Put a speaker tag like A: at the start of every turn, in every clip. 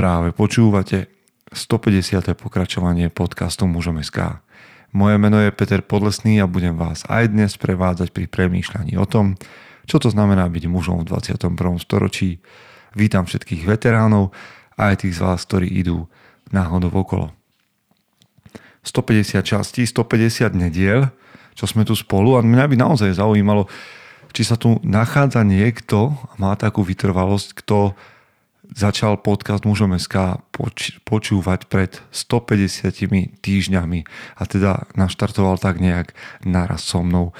A: Práve počúvate 150. pokračovanie podcastu Mužom SK. Moje meno je Peter Podlesný a budem vás aj dnes prevádzať pri premýšľaní o tom, čo to znamená byť mužom v 21. storočí. Vítam všetkých veteránov a aj tých z vás, ktorí idú náhodou okolo. 150 častí, 150 nediel, čo sme tu spolu a mňa by naozaj zaujímalo, či sa tu nachádza niekto, má takú vytrvalosť, kto začal podcast Mužom SK poč- počúvať pred 150 týždňami a teda naštartoval tak nejak naraz so mnou.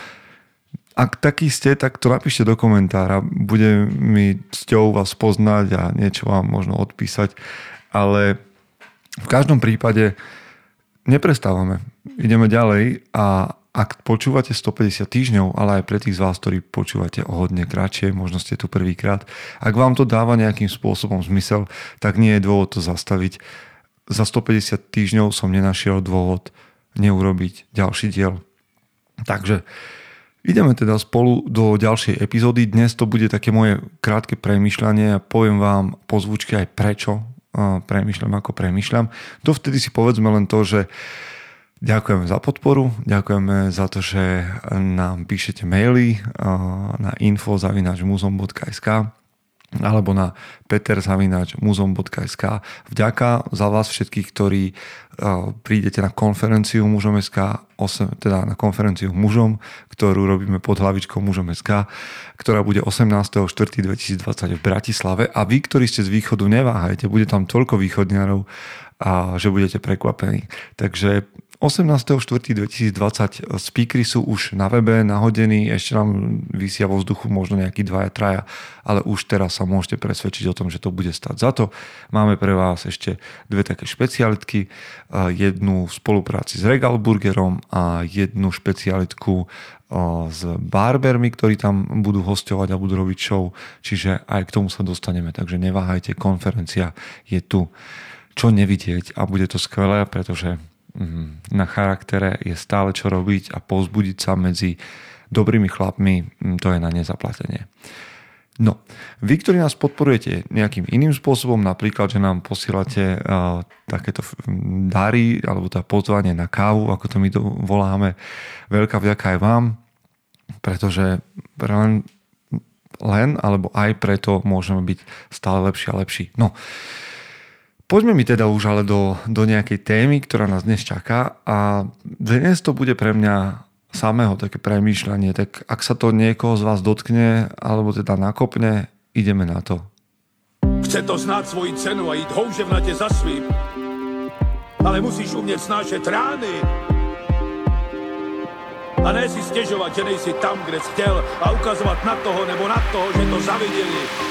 A: Ak taký ste, tak to napíšte do komentára. Bude mi cťou vás poznať a niečo vám možno odpísať. Ale v každom prípade neprestávame. Ideme ďalej a ak počúvate 150 týždňov, ale aj pre tých z vás, ktorí počúvate o hodne kratšie, možno ste tu prvýkrát, ak vám to dáva nejakým spôsobom zmysel, tak nie je dôvod to zastaviť. Za 150 týždňov som nenašiel dôvod neurobiť ďalší diel. Takže ideme teda spolu do ďalšej epizódy. Dnes to bude také moje krátke premyšľanie a poviem vám po zvučke aj prečo premyšľam ako premyšľam. Dovtedy si povedzme len to, že Ďakujeme za podporu, ďakujeme za to, že nám píšete maily na info.muzom.sk alebo na peterzavinačmuzom.sk. Vďaka za vás všetkých, ktorí prídete na konferenciu mužom.sk, teda na konferenciu mužom, ktorú robíme pod hlavičkou mužom.sk, ktorá bude 18.4.2020 v Bratislave a vy, ktorí ste z východu, neváhajte, bude tam toľko východňarov a že budete prekvapení. Takže 18.4.2020 speakery sú už na webe nahodení, ešte nám vysia vo vzduchu možno nejaký dvaja, traja, ale už teraz sa môžete presvedčiť o tom, že to bude stať za to. Máme pre vás ešte dve také špecialitky, jednu v spolupráci s Regalburgerom a jednu špecialitku s barbermi, ktorí tam budú hostovať a budú robiť show, čiže aj k tomu sa dostaneme, takže neváhajte, konferencia je tu čo nevidieť a bude to skvelé, pretože na charaktere je stále čo robiť a povzbudiť sa medzi dobrými chlapmi, mm, to je na nezaplatenie. No, vy, ktorí nás podporujete nejakým iným spôsobom, napríklad, že nám posielate uh, takéto dary alebo tá pozvanie na kávu, ako to my to voláme, veľká vďaka aj vám, pretože len, len alebo aj preto môžeme byť stále lepší a lepší. No, uh, Poďme mi teda už ale do, do nejakej témy, ktorá nás dnes čaká a dnes to bude pre mňa samého také premýšľanie, tak ak sa to niekoho z vás dotkne alebo teda nakopne, ideme na to.
B: Chce to znáť svoji cenu a ísť houževnate za svým, ale musíš umieť snášať rány a ne si stiežovať, že nejsi tam, kde si chcel a ukazovať na toho nebo na toho, že to zavideli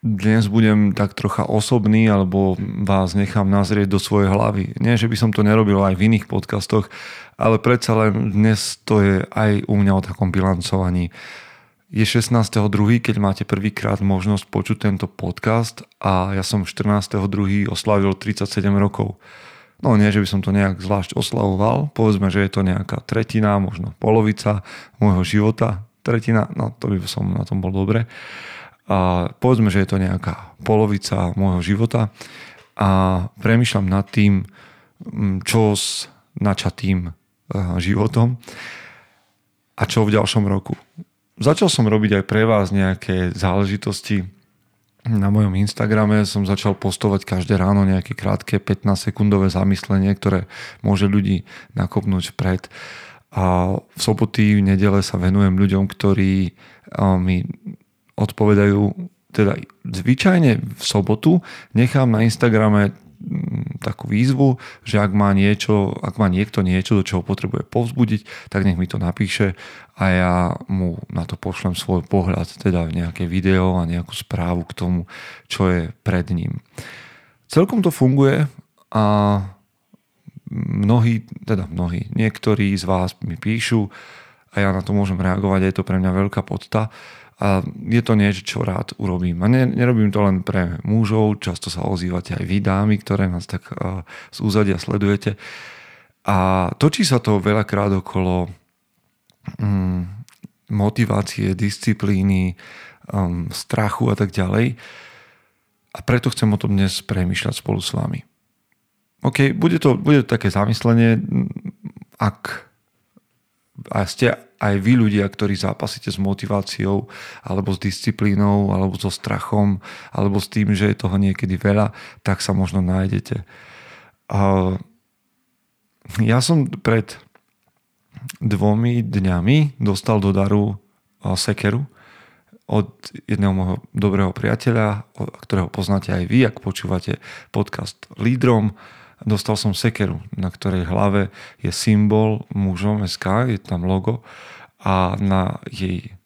A: Dnes budem tak trocha osobný, alebo vás nechám nazrieť do svojej hlavy. Nie, že by som to nerobil aj v iných podcastoch, ale predsa len dnes to je aj u mňa o takom bilancovaní. Je 16.2., keď máte prvýkrát možnosť počuť tento podcast a ja som 14.2. oslavil 37 rokov. No nie, že by som to nejak zvlášť oslavoval, povedzme, že je to nejaká tretina, možno polovica môjho života, tretina, no to by som na tom bol dobre a povedzme, že je to nejaká polovica môjho života a premyšľam nad tým, mm, čo s načatým eh, životom a čo v ďalšom roku. Začal som robiť aj pre vás nejaké záležitosti. Na mojom Instagrame som začal postovať každé ráno nejaké krátke 15-sekundové zamyslenie, ktoré môže ľudí nakopnúť vpred. A v soboty, v nedele sa venujem ľuďom, ktorí eh, mi odpovedajú, teda zvyčajne v sobotu nechám na Instagrame mm, takú výzvu, že ak má, niečo, ak má niekto niečo, do čoho potrebuje povzbudiť, tak nech mi to napíše a ja mu na to pošlem svoj pohľad, teda nejaké video a nejakú správu k tomu, čo je pred ním. Celkom to funguje a mnohí, teda mnohí, niektorí z vás mi píšu a ja na to môžem reagovať, je to pre mňa veľká podsta a je to niečo, čo rád urobím. A ne, nerobím to len pre mužov, často sa ozývate aj vy dámy, ktoré nás tak uh, z úzadia sledujete. A točí sa to veľakrát okolo um, motivácie, disciplíny, um, strachu a tak ďalej. A preto chcem o tom dnes premýšľať spolu s vami. OK, bude to, bude to také zamyslenie, ak a ste aj vy ľudia, ktorí zápasíte s motiváciou, alebo s disciplínou, alebo so strachom, alebo s tým, že je toho niekedy veľa, tak sa možno nájdete. Ja som pred dvomi dňami dostal do daru sekeru od jedného môjho dobrého priateľa, ktorého poznáte aj vy, ak počúvate podcast Lídrom dostal som sekeru, na ktorej hlave je symbol mužom SK, je tam logo a na jej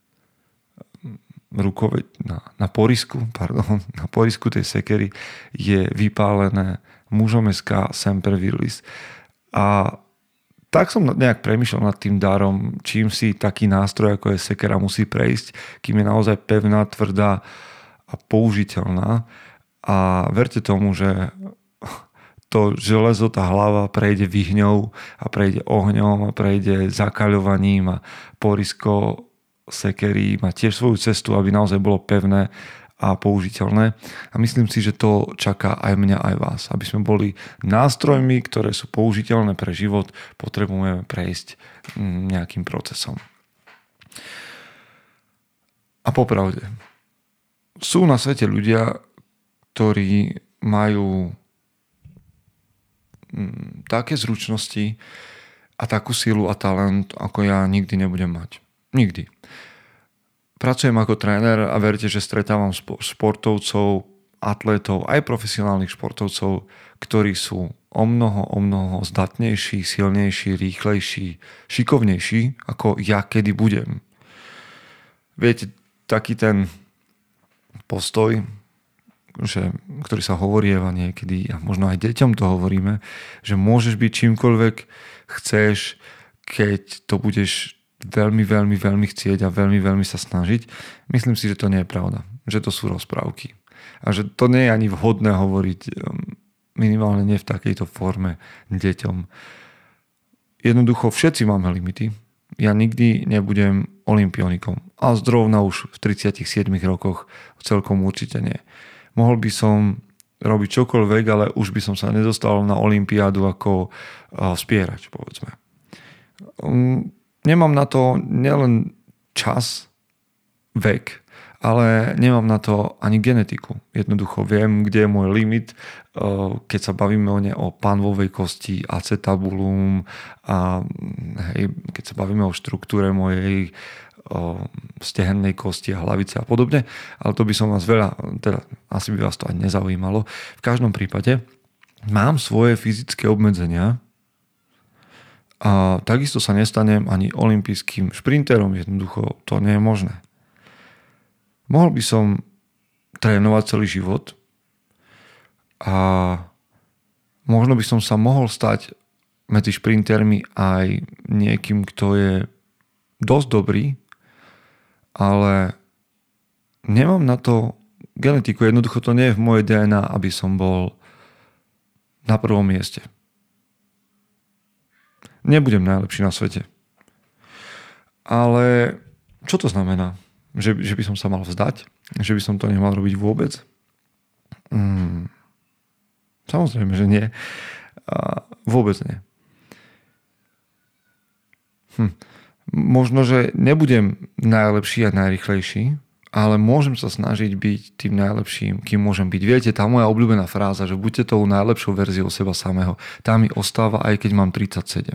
A: rukove, na, na porisku, pardon, na porisku tej sekery je vypálené mužom SK Semper Virlis. A tak som nejak premyšľal nad tým darom, čím si taký nástroj, ako je sekera, musí prejsť, kým je naozaj pevná, tvrdá a použiteľná. A verte tomu, že to železo, tá hlava prejde vyhňou a prejde ohňom a prejde zakaľovaním a porisko sekerí má tiež svoju cestu, aby naozaj bolo pevné a použiteľné. A myslím si, že to čaká aj mňa, aj vás. Aby sme boli nástrojmi, ktoré sú použiteľné pre život, potrebujeme prejsť nejakým procesom. A popravde, sú na svete ľudia, ktorí majú také zručnosti a takú silu a talent, ako ja nikdy nebudem mať. Nikdy. Pracujem ako tréner a verte, že stretávam športovcov, atletov, aj profesionálnych športovcov, ktorí sú o mnoho, o mnoho zdatnejší, silnejší, rýchlejší, šikovnejší, ako ja kedy budem. Viete, taký ten postoj, že, ktorý sa hovorieva niekedy a možno aj deťom to hovoríme, že môžeš byť čímkoľvek chceš, keď to budeš veľmi, veľmi, veľmi chcieť a veľmi, veľmi sa snažiť. Myslím si, že to nie je pravda. Že to sú rozprávky. A že to nie je ani vhodné hovoriť um, minimálne nie v takejto forme deťom. Jednoducho všetci máme limity. Ja nikdy nebudem olimpionikom. A zrovna už v 37 rokoch celkom určite nie mohol by som robiť čokoľvek, ale už by som sa nedostal na olympiádu ako spierač, povedzme. Um, nemám na to nielen čas, vek, ale nemám na to ani genetiku. Jednoducho viem, kde je môj limit, keď sa bavíme o ne o panvovej kosti, acetabulum a hej, keď sa bavíme o štruktúre mojej stehennej kosti a hlavice a podobne, ale to by som vás veľa, teda asi by vás to aj nezaujímalo. V každom prípade mám svoje fyzické obmedzenia a takisto sa nestanem ani olympijským šprinterom, jednoducho to nie je možné. Mohol by som trénovať celý život a možno by som sa mohol stať medzi šprintermi aj niekým, kto je dosť dobrý ale nemám na to genetiku. Jednoducho to nie je v mojej DNA, aby som bol na prvom mieste. Nebudem najlepší na svete. Ale čo to znamená? Že, že by som sa mal vzdať? Že by som to nemal robiť vôbec? Hmm. Samozrejme, že nie. A vôbec nie. Hm možno, že nebudem najlepší a najrychlejší, ale môžem sa snažiť byť tým najlepším, kým môžem byť. Viete, tá moja obľúbená fráza, že buďte tou najlepšou verziou seba samého, tá mi ostáva aj keď mám 37.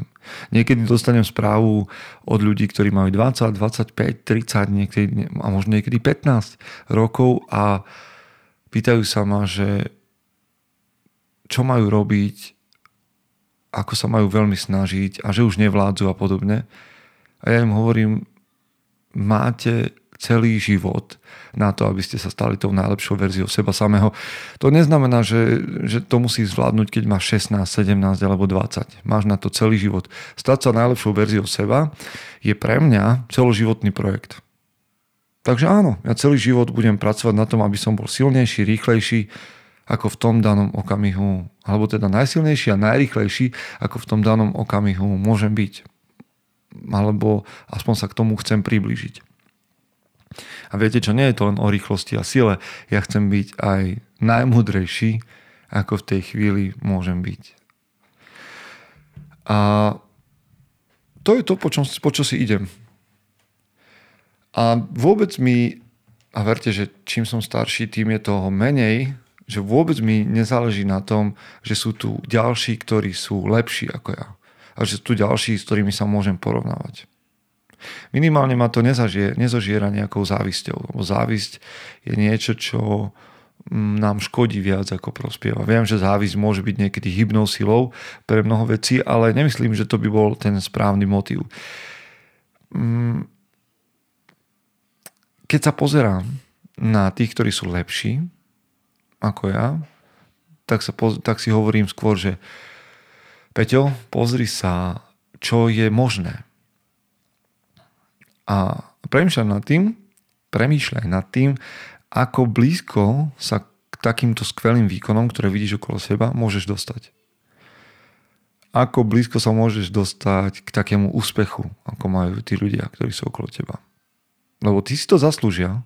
A: Niekedy dostanem správu od ľudí, ktorí majú 20, 25, 30, niekedy, a možno niekedy 15 rokov a pýtajú sa ma, že čo majú robiť, ako sa majú veľmi snažiť a že už nevládzu a podobne. A ja im hovorím, máte celý život na to, aby ste sa stali tou najlepšou verziou seba samého. To neznamená, že, že to musí zvládnuť, keď máš 16, 17 alebo 20. Máš na to celý život. Stať sa najlepšou verziou seba je pre mňa celoživotný projekt. Takže áno, ja celý život budem pracovať na tom, aby som bol silnejší, rýchlejší, ako v tom danom okamihu, alebo teda najsilnejší a najrychlejší, ako v tom danom okamihu môžem byť. Alebo aspoň sa k tomu chcem priblížiť. A viete čo, nie je to len o rýchlosti a sile. Ja chcem byť aj najmudrejší, ako v tej chvíli môžem byť. A to je to, po, čom, po čo si idem. A vôbec mi, a verte, že čím som starší, tým je toho menej, že vôbec mi nezáleží na tom, že sú tu ďalší, ktorí sú lepší ako ja. A že sú tu ďalší, s ktorými sa môžem porovnávať. Minimálne ma to nezažie, nezožiera nejakou závisťou. Lebo závisť je niečo, čo mm, nám škodí viac ako prospieva. Viem, že závisť môže byť niekedy hybnou silou pre mnoho vecí, ale nemyslím, že to by bol ten správny motív. Mm, keď sa pozerám na tých, ktorí sú lepší ako ja, tak, sa, tak si hovorím skôr, že Peťo, pozri sa, čo je možné a premýšľaj nad tým, premýšľaj nad tým, ako blízko sa k takýmto skvelým výkonom, ktoré vidíš okolo seba, môžeš dostať. Ako blízko sa môžeš dostať k takému úspechu, ako majú tí ľudia, ktorí sú okolo teba. Lebo ty si to zaslúžia.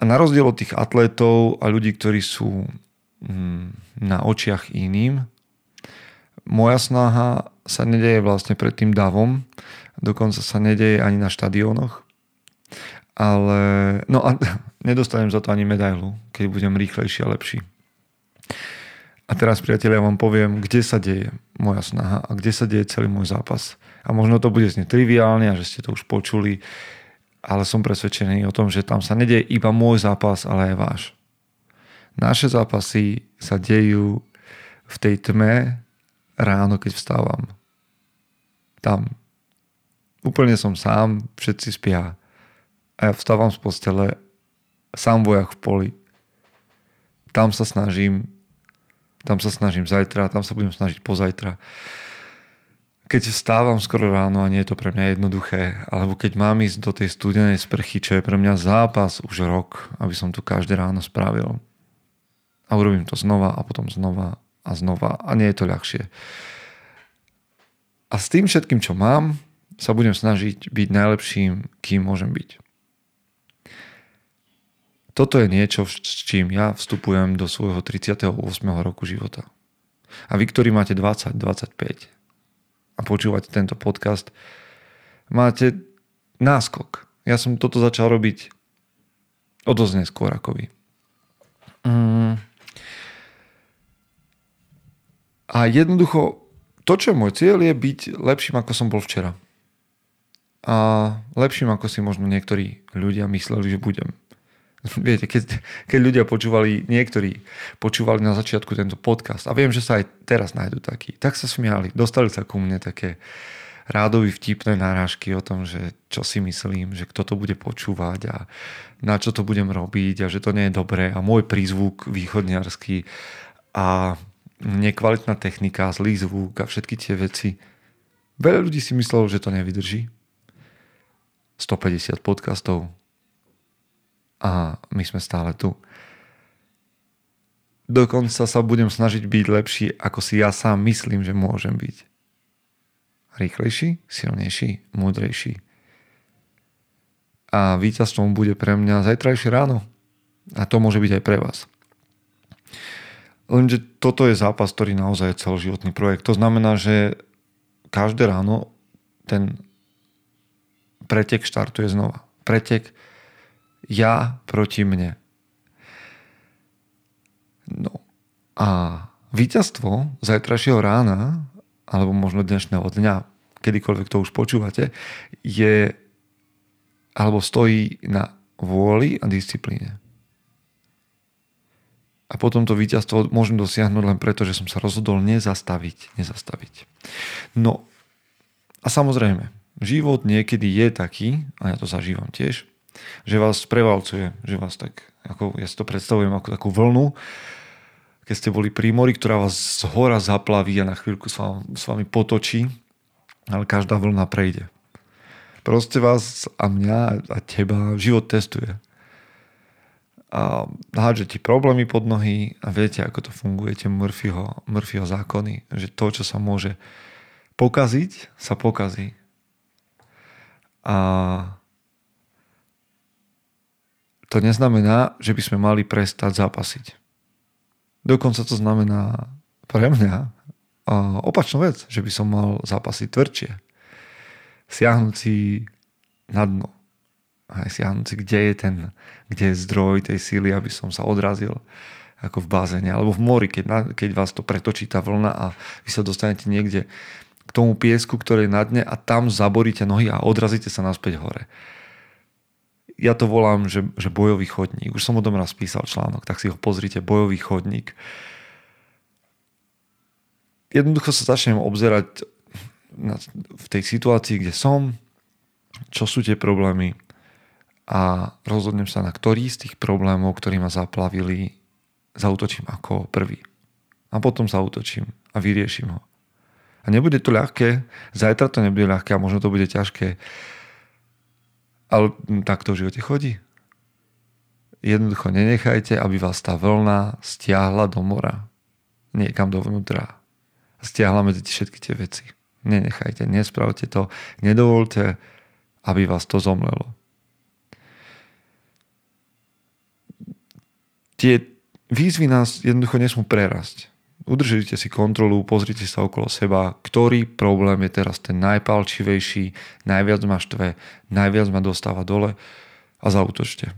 A: A na rozdiel od tých atlétov a ľudí, ktorí sú mm, na očiach iným, moja snaha sa nedeje vlastne pred tým davom, dokonca sa nedeje ani na štadiónoch. Ale, no a nedostanem za to ani medailu, keď budem rýchlejší a lepší. A teraz, priatelia, vám poviem, kde sa deje moja snaha a kde sa deje celý môj zápas. A možno to bude znieť triviálne a že ste to už počuli, ale som presvedčený o tom, že tam sa nedeje iba môj zápas, ale aj váš. Naše zápasy sa dejú v tej tme ráno, keď vstávam. Tam, Úplne som sám, všetci spia. A ja vstávam z postele, sám vojak v poli. Tam sa snažím, tam sa snažím zajtra, tam sa budem snažiť pozajtra. Keď vstávam skoro ráno a nie je to pre mňa jednoduché, alebo keď mám ísť do tej studenej sprchy, čo je pre mňa zápas už rok, aby som to každé ráno spravil. A urobím to znova a potom znova a znova a nie je to ľahšie. A s tým všetkým, čo mám, sa budem snažiť byť najlepším, kým môžem byť. Toto je niečo, s čím ja vstupujem do svojho 38. roku života. A vy, ktorí máte 20, 25 a počúvate tento podcast, máte náskok. Ja som toto začal robiť o dosť neskôr ako vy. Mm. A jednoducho, to, čo je môj cieľ, je byť lepším, ako som bol včera. A lepším, ako si možno niektorí ľudia mysleli, že budem. Viete, keď, keď ľudia počúvali, niektorí počúvali na začiatku tento podcast a viem, že sa aj teraz nájdú takí, tak sa smiali, dostali sa ku mne také rádovi vtipné náražky o tom, že čo si myslím, že kto to bude počúvať a na čo to budem robiť a že to nie je dobré. A môj prízvuk východniarský a nekvalitná technika, zlý zvuk a všetky tie veci. Veľa ľudí si myslelo, že to nevydrží 150 podcastov a my sme stále tu. Dokonca sa budem snažiť byť lepší, ako si ja sám myslím, že môžem byť. Rýchlejší, silnejší, múdrejší. A víťazstvom bude pre mňa zajtrajšie ráno. A to môže byť aj pre vás. Lenže toto je zápas, ktorý naozaj je celoživotný projekt. To znamená, že každé ráno ten pretek štartuje znova. Pretek ja proti mne. No a víťazstvo zajtrajšieho rána, alebo možno dnešného dňa, kedykoľvek to už počúvate, je alebo stojí na vôli a disciplíne. A potom to víťazstvo môžem dosiahnuť len preto, že som sa rozhodol nezastaviť. Nezastaviť. No a samozrejme, Život niekedy je taký, a ja to zažívam tiež, že vás prevalcuje, že vás tak, ako ja si to predstavujem ako takú vlnu, keď ste boli pri mori, ktorá vás z hora zaplaví a na chvíľku s vami, s vami potočí, ale každá vlna prejde. Proste vás a mňa a teba život testuje. A hádže ti problémy pod nohy a viete, ako to funguje, tie Murphyho, Murphyho zákony, že to, čo sa môže pokaziť, sa pokazí. A to neznamená, že by sme mali prestať zápasiť. Dokonca to znamená pre mňa opačnú vec, že by som mal zápasiť tvrdšie. Siahnuť si na dno. Aj siahnuť si, kde je ten, kde je zdroj tej síly, aby som sa odrazil ako v bazéne, alebo v mori, keď, keď vás to pretočí tá vlna a vy sa dostanete niekde k tomu piesku, ktorý je na dne a tam zaboríte nohy a odrazíte sa naspäť hore ja to volám, že, že bojový chodník. Už som o tom raz písal článok, tak si ho pozrite, bojový chodník. Jednoducho sa začnem obzerať na, v tej situácii, kde som, čo sú tie problémy a rozhodnem sa, na ktorý z tých problémov, ktorí ma zaplavili, zautočím ako prvý. A potom zautočím a vyrieším ho. A nebude to ľahké, zajtra to nebude ľahké a možno to bude ťažké ale tak to v živote chodí. Jednoducho nenechajte, aby vás tá vlna stiahla do mora. Niekam dovnútra. Stiahla medzi všetky tie veci. Nenechajte, nespravte to. Nedovolte, aby vás to zomlelo. Tie výzvy nás jednoducho nesmú prerasť. Udržite si kontrolu, pozrite sa okolo seba, ktorý problém je teraz ten najpalčivejší, najviac ma štve, najviac ma dostáva dole a zautočte.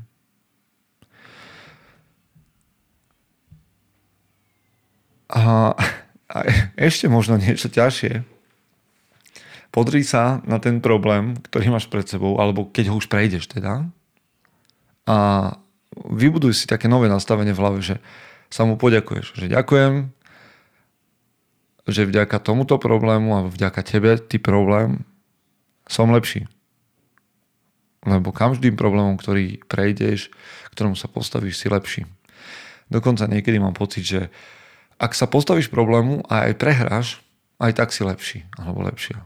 A: A, a ešte možno niečo ťažšie. Podri sa na ten problém, ktorý máš pred sebou, alebo keď ho už prejdeš teda. A vybuduj si také nové nastavenie v hlave, že sa mu poďakuješ. Že ďakujem, že vďaka tomuto problému a vďaka tebe, ty problém, som lepší. Lebo každým problémom, ktorý prejdeš, ktorému sa postavíš, si lepší. Dokonca niekedy mám pocit, že ak sa postavíš problému a aj prehráš, aj tak si lepší, alebo lepšia.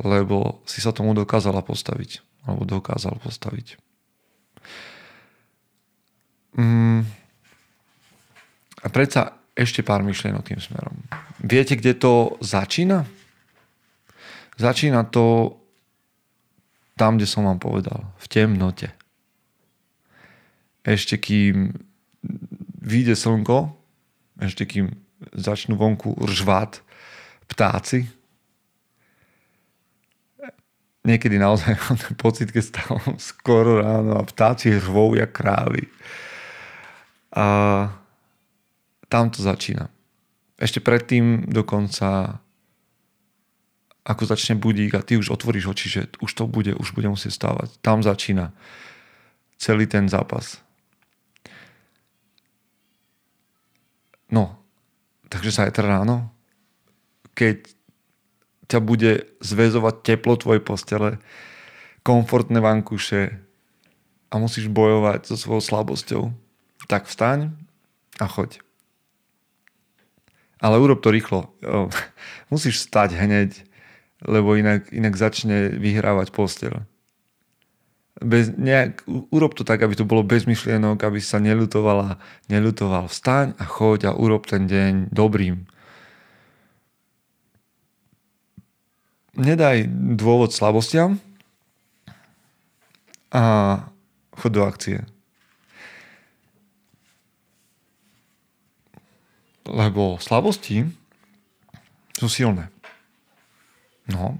A: Lebo si sa tomu dokázala postaviť, alebo dokázal postaviť. Mm. A predsa ešte pár myšlienok tým smerom. Viete, kde to začína? Začína to tam, kde som vám povedal. V temnote. Ešte kým vyjde slnko, ešte kým začnú vonku ržvať ptáci, niekedy naozaj mám ten pocit, keď stávam skoro ráno a ptáci hrvou jak krávy. A tam to začína. Ešte predtým dokonca ako začne budík a ty už otvoríš oči, že už to bude, už bude musieť stávať. Tam začína celý ten zápas. No, takže aj ráno, keď ťa bude zväzovať teplo tvojej postele, komfortné vankuše a musíš bojovať so svojou slabosťou, tak vstaň a choď. Ale urob to rýchlo. Musíš stať hneď, lebo inak, inak začne vyhrávať posteľ. Bez, nejak, urob to tak, aby to bolo bez myšlienok, aby sa nelutovala, nelutoval. Vstaň a choď a urob ten deň dobrým. Nedaj dôvod slabostiam a chod do akcie. Lebo slabosti sú silné. No,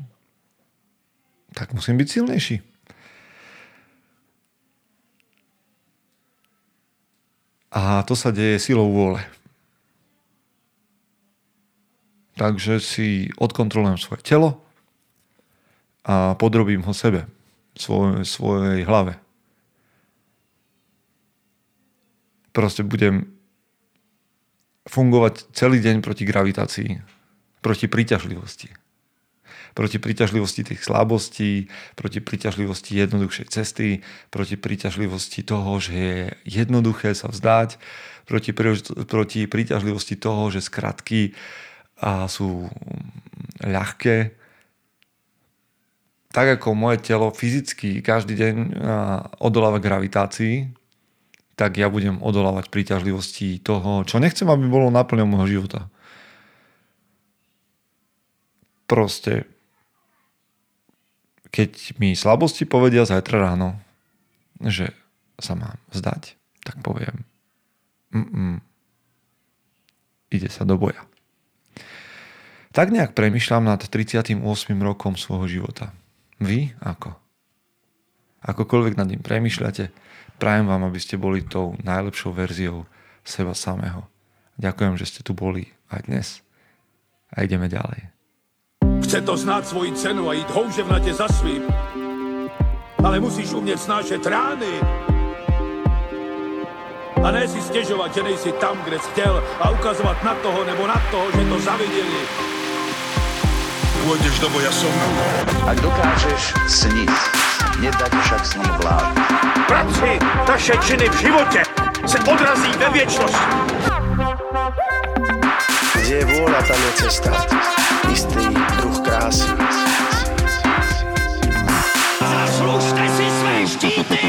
A: tak musím byť silnejší. A to sa deje silou vôle. Takže si odkontrolujem svoje telo a podrobím ho sebe, svoj, svojej hlave. Proste budem fungovať celý deň proti gravitácii, proti príťažlivosti. proti príťažlivosti tých slabostí, proti príťažlivosti jednoduchšej cesty, proti príťažlivosti toho, že je jednoduché sa vzdať, proti, proti príťažlivosti toho, že skratky sú ľahké. Tak ako moje telo fyzicky každý deň odoláva gravitácii, tak ja budem odolávať príťažlivosti toho, čo nechcem, aby bolo naplňou môjho života. Proste, keď mi slabosti povedia zajtra ráno, že sa mám vzdať, tak poviem, Mm-mm. ide sa do boja. Tak nejak premyšľam nad 38. rokom svojho života. Vy ako? Akokoľvek nad ním premyšľate, prajem vám, aby ste boli tou najlepšou verziou seba samého. Ďakujem, že ste tu boli aj dnes. A ideme ďalej.
B: Chce to znát svoji cenu a jít houževnatě za svým. Ale musíš umět snášet rány. A ne si stěžovat, že nejsi tam, kde jsi chtěl a ukazovat na toho nebo na toho, že to zaviděli.
C: Pôjdeš do boja som.
D: Ak dokážeš sniť, nedať však snom vlád.
B: Práci taše činy v živote se odrazí ve věčnost,
E: Kde je vôľa, tam je cesta. Istý druh krásy. Zaslužte si své štíty!